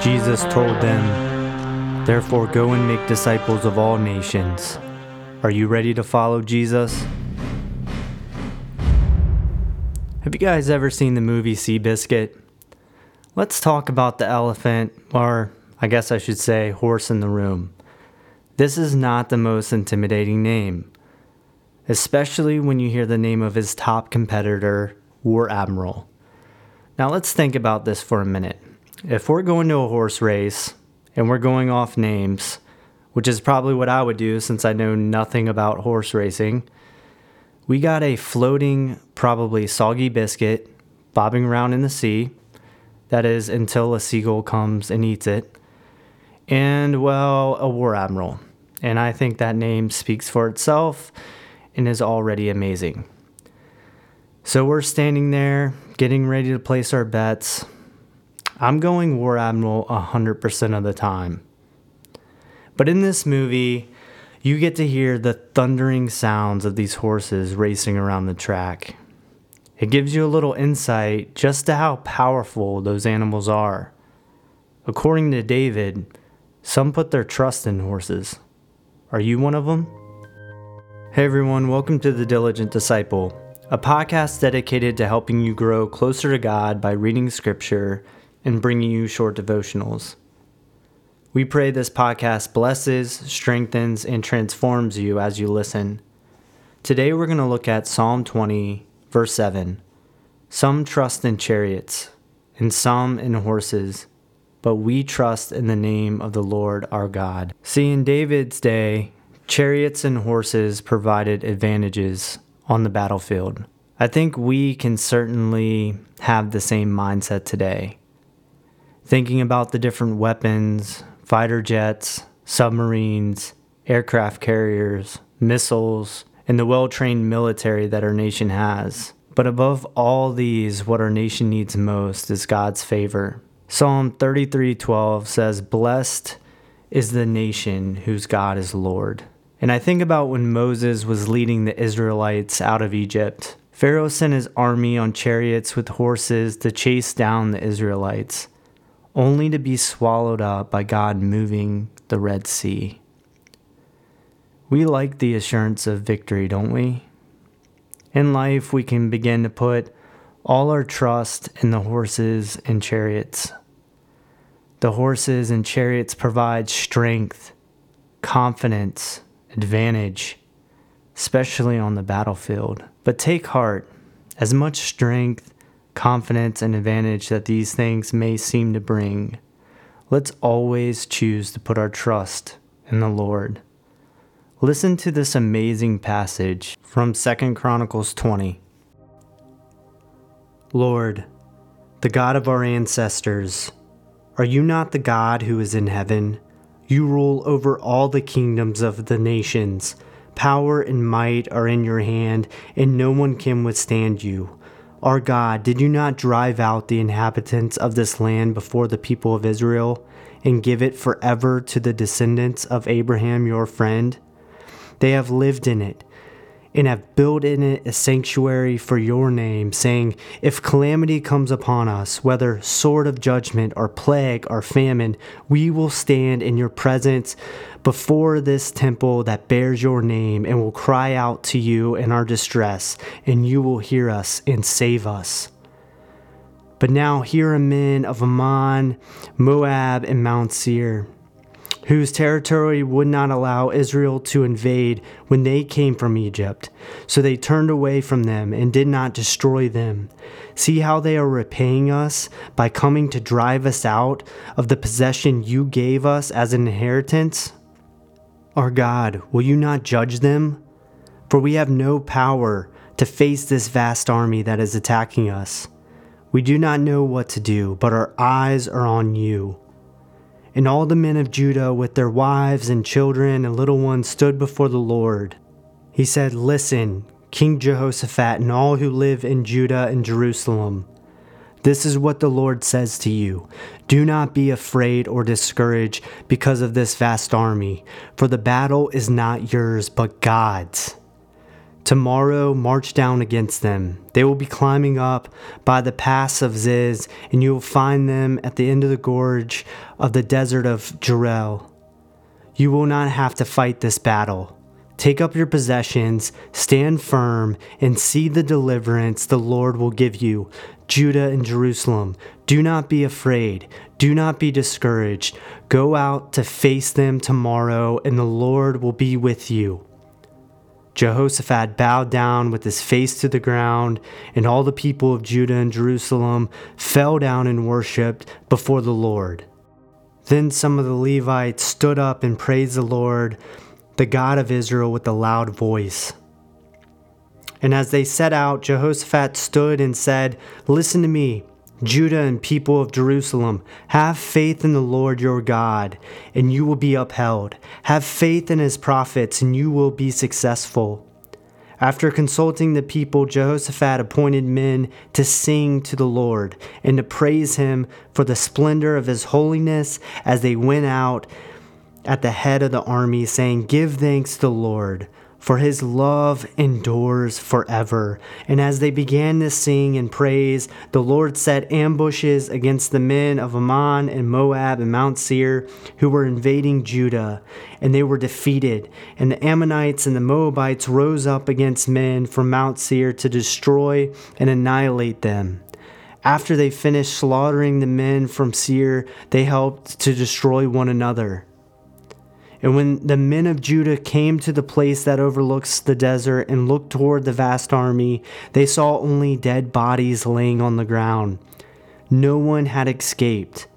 Jesus told them, Therefore, go and make disciples of all nations. Are you ready to follow Jesus? Have you guys ever seen the movie Seabiscuit? Let's talk about the elephant, or I guess I should say, horse in the room. This is not the most intimidating name, especially when you hear the name of his top competitor, War Admiral. Now let's think about this for a minute. If we're going to a horse race and we're going off names, which is probably what I would do since I know nothing about horse racing, we got a floating, probably soggy biscuit bobbing around in the sea. That is until a seagull comes and eats it. And, well, a war admiral. And I think that name speaks for itself and is already amazing. So we're standing there, getting ready to place our bets. I'm going War Admiral 100% of the time. But in this movie, you get to hear the thundering sounds of these horses racing around the track. It gives you a little insight just to how powerful those animals are. According to David, some put their trust in horses. Are you one of them? Hey everyone, welcome to The Diligent Disciple, a podcast dedicated to helping you grow closer to God by reading scripture and bringing you short devotionals. We pray this podcast blesses, strengthens, and transforms you as you listen. Today we're going to look at Psalm 20, verse 7. Some trust in chariots, and some in horses but we trust in the name of the Lord our God. See, in David's day, chariots and horses provided advantages on the battlefield. I think we can certainly have the same mindset today. Thinking about the different weapons, fighter jets, submarines, aircraft carriers, missiles, and the well trained military that our nation has. But above all these, what our nation needs most is God's favor. Psalm 33:12 says, "Blessed is the nation whose God is Lord." And I think about when Moses was leading the Israelites out of Egypt. Pharaoh sent his army on chariots with horses to chase down the Israelites, only to be swallowed up by God moving the Red Sea. We like the assurance of victory, don't we? In life, we can begin to put all our trust in the horses and chariots. The horses and chariots provide strength, confidence, advantage, especially on the battlefield. But take heart, as much strength, confidence, and advantage that these things may seem to bring, let's always choose to put our trust in the Lord. Listen to this amazing passage from 2 Chronicles 20. Lord, the God of our ancestors, are you not the God who is in heaven? You rule over all the kingdoms of the nations. Power and might are in your hand, and no one can withstand you. Our God, did you not drive out the inhabitants of this land before the people of Israel, and give it forever to the descendants of Abraham your friend? They have lived in it and have built in it a sanctuary for your name, saying, If calamity comes upon us, whether sword of judgment or plague or famine, we will stand in your presence before this temple that bears your name and will cry out to you in our distress, and you will hear us and save us. But now here are men of Ammon, Moab, and Mount Seir whose territory would not allow Israel to invade when they came from Egypt. So they turned away from them and did not destroy them. See how they are repaying us by coming to drive us out of the possession you gave us as an inheritance? Our God, will you not judge them? For we have no power to face this vast army that is attacking us. We do not know what to do, but our eyes are on you. And all the men of Judah, with their wives and children and little ones, stood before the Lord. He said, Listen, King Jehoshaphat, and all who live in Judah and Jerusalem. This is what the Lord says to you Do not be afraid or discouraged because of this vast army, for the battle is not yours, but God's. Tomorrow march down against them. They will be climbing up by the pass of Ziz, and you will find them at the end of the gorge of the desert of Jeruel. You will not have to fight this battle. Take up your possessions, stand firm, and see the deliverance the Lord will give you, Judah and Jerusalem. Do not be afraid. Do not be discouraged. Go out to face them tomorrow, and the Lord will be with you. Jehoshaphat bowed down with his face to the ground, and all the people of Judah and Jerusalem fell down and worshipped before the Lord. Then some of the Levites stood up and praised the Lord, the God of Israel, with a loud voice. And as they set out, Jehoshaphat stood and said, Listen to me. Judah and people of Jerusalem, have faith in the Lord your God, and you will be upheld. Have faith in his prophets, and you will be successful. After consulting the people, Jehoshaphat appointed men to sing to the Lord and to praise him for the splendor of his holiness as they went out at the head of the army, saying, Give thanks to the Lord for his love endures forever. And as they began to sing and praise, the Lord set ambushes against the men of Ammon and Moab and Mount Seir who were invading Judah, and they were defeated. And the Ammonites and the Moabites rose up against men from Mount Seir to destroy and annihilate them. After they finished slaughtering the men from Seir, they helped to destroy one another. And when the men of Judah came to the place that overlooks the desert and looked toward the vast army, they saw only dead bodies laying on the ground. No one had escaped.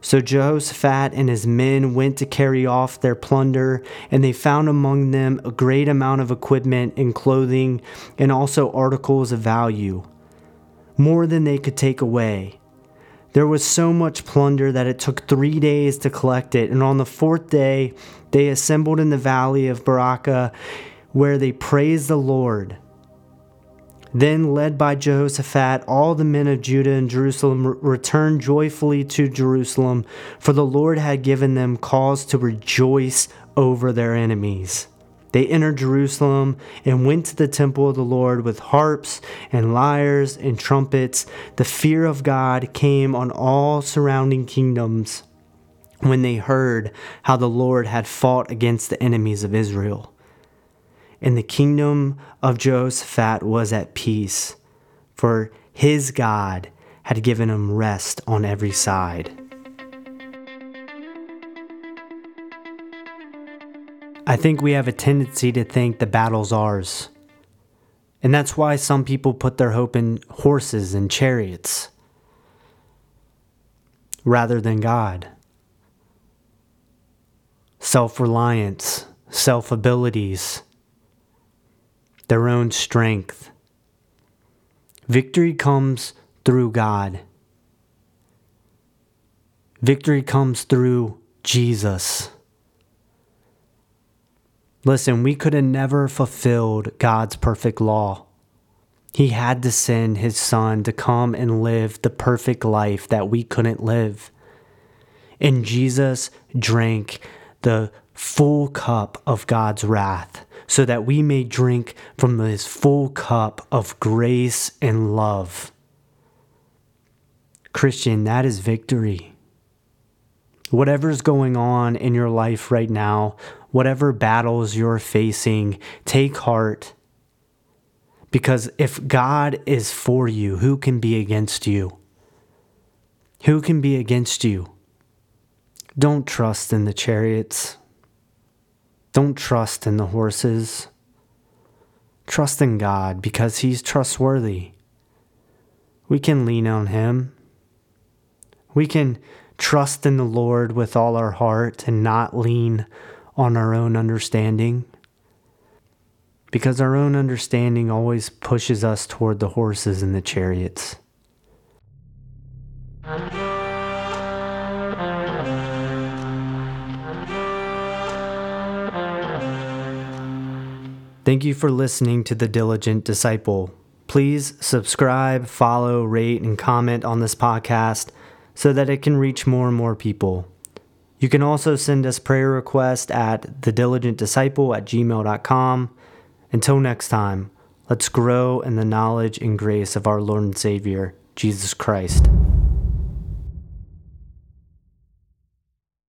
So Jehoshaphat and his men went to carry off their plunder, and they found among them a great amount of equipment and clothing, and also articles of value, more than they could take away. There was so much plunder that it took three days to collect it, and on the fourth day they assembled in the valley of Berachah, where they praised the Lord. Then, led by Jehoshaphat, all the men of Judah and Jerusalem returned joyfully to Jerusalem, for the Lord had given them cause to rejoice over their enemies. They entered Jerusalem and went to the temple of the Lord with harps and lyres and trumpets. The fear of God came on all surrounding kingdoms when they heard how the Lord had fought against the enemies of Israel. And the kingdom of Jehoshaphat was at peace, for his God had given him rest on every side. I think we have a tendency to think the battle's ours. And that's why some people put their hope in horses and chariots rather than God. Self reliance, self abilities, their own strength. Victory comes through God. Victory comes through Jesus. Listen, we could have never fulfilled God's perfect law. He had to send his son to come and live the perfect life that we couldn't live. And Jesus drank the full cup of God's wrath so that we may drink from his full cup of grace and love. Christian, that is victory. Whatever's going on in your life right now, whatever battles you're facing, take heart. Because if God is for you, who can be against you? Who can be against you? Don't trust in the chariots. Don't trust in the horses. Trust in God because He's trustworthy. We can lean on Him. We can trust in the Lord with all our heart and not lean on our own understanding. Because our own understanding always pushes us toward the horses and the chariots. Thank you for listening to The Diligent Disciple. Please subscribe, follow, rate, and comment on this podcast so that it can reach more and more people. You can also send us prayer requests at thediligentdisciple at gmail.com. Until next time, let's grow in the knowledge and grace of our Lord and Savior, Jesus Christ.